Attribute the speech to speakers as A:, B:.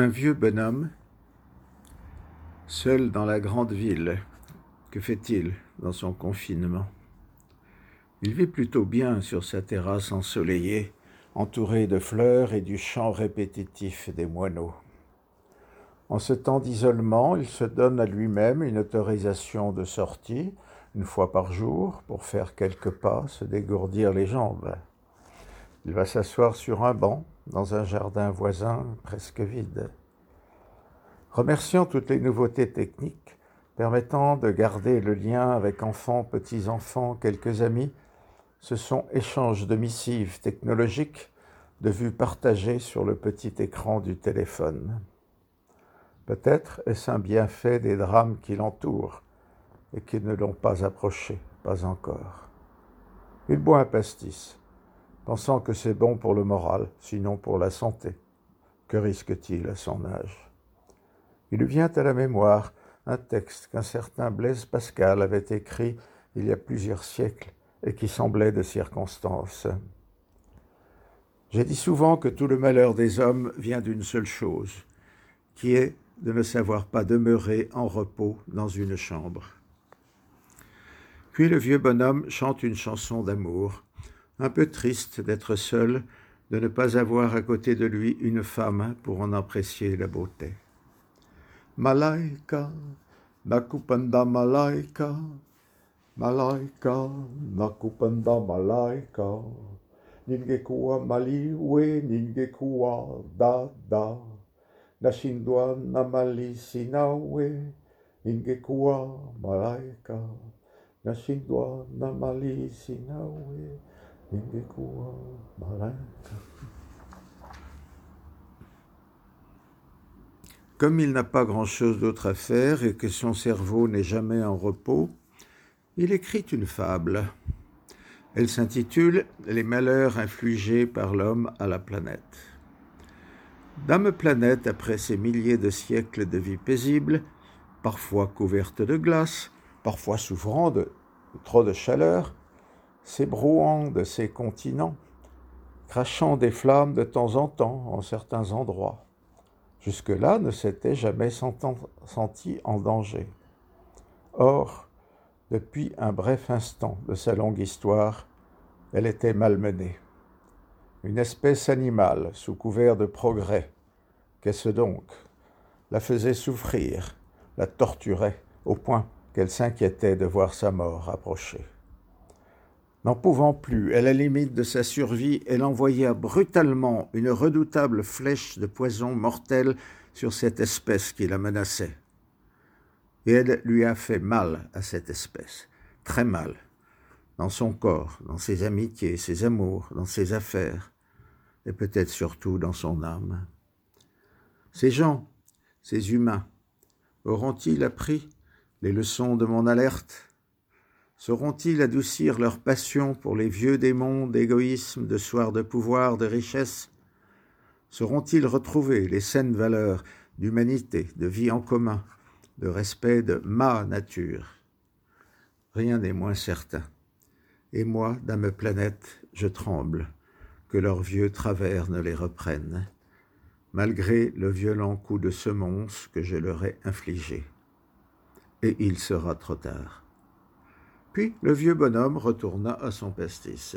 A: Un vieux bonhomme, seul dans la grande ville, que fait-il dans son confinement? Il vit plutôt bien sur sa terrasse ensoleillée, entouré de fleurs et du chant répétitif des moineaux. En ce temps d'isolement, il se donne à lui-même une autorisation de sortie, une fois par jour, pour faire quelques pas, se dégourdir les jambes. Il va s'asseoir sur un banc dans un jardin voisin presque vide. Remerciant toutes les nouveautés techniques permettant de garder le lien avec enfants, petits-enfants, quelques amis, ce sont échanges de missives technologiques, de vues partagées sur le petit écran du téléphone. Peut-être est-ce un bienfait des drames qui l'entourent et qui ne l'ont pas approché, pas encore. Il boit un pastis, pensant que c'est bon pour le moral, sinon pour la santé. Que risque-t-il à son âge? Il vient à la mémoire un texte qu'un certain Blaise Pascal avait écrit il y a plusieurs siècles et qui semblait de circonstance. J'ai dit souvent que tout le malheur des hommes vient d'une seule chose, qui est de ne savoir pas demeurer en repos dans une chambre. Puis le vieux bonhomme chante une chanson d'amour, un peu triste d'être seul, de ne pas avoir à côté de lui une femme pour en apprécier la beauté. Malaika, nakupanda malaika, malaika, nakupanda malaika, ningekua maliwe, ningekua da nashindwa na mali sinawe ingekuwa malaika. Nashindwa na mali sinawe Comme il n'a pas grand-chose d'autre à faire et que son cerveau n'est jamais en repos, il écrit une fable. Elle s'intitule Les malheurs infligés par l'homme à la planète. Dame planète, après ces milliers de siècles de vie paisible, parfois couverte de glace, parfois souffrant de trop de chaleur, s'ébrouant de ses continents, crachant des flammes de temps en temps en certains endroits, jusque-là ne s'était jamais senti en danger. Or, depuis un bref instant de sa longue histoire, elle était malmenée. Une espèce animale, sous couvert de progrès, Qu'est-ce donc? La faisait souffrir, la torturait, au point qu'elle s'inquiétait de voir sa mort approcher. N'en pouvant plus, à la limite de sa survie, elle envoya brutalement une redoutable flèche de poison mortel sur cette espèce qui la menaçait. Et elle lui a fait mal à cette espèce, très mal, dans son corps, dans ses amitiés, ses amours, dans ses affaires, et peut-être surtout dans son âme. Ces gens, ces humains, auront-ils appris les leçons de mon alerte? Sauront-ils adoucir leur passion pour les vieux démons d'égoïsme, de soir de pouvoir, de richesse? Sauront-ils retrouver les saines valeurs d'humanité, de vie en commun, de respect de ma nature? Rien n'est moins certain. Et moi, dame planète, je tremble que leurs vieux travers ne les reprennent malgré le violent coup de semonce que je leur ai infligé. Et il sera trop tard. Puis le vieux bonhomme retourna à son pastis.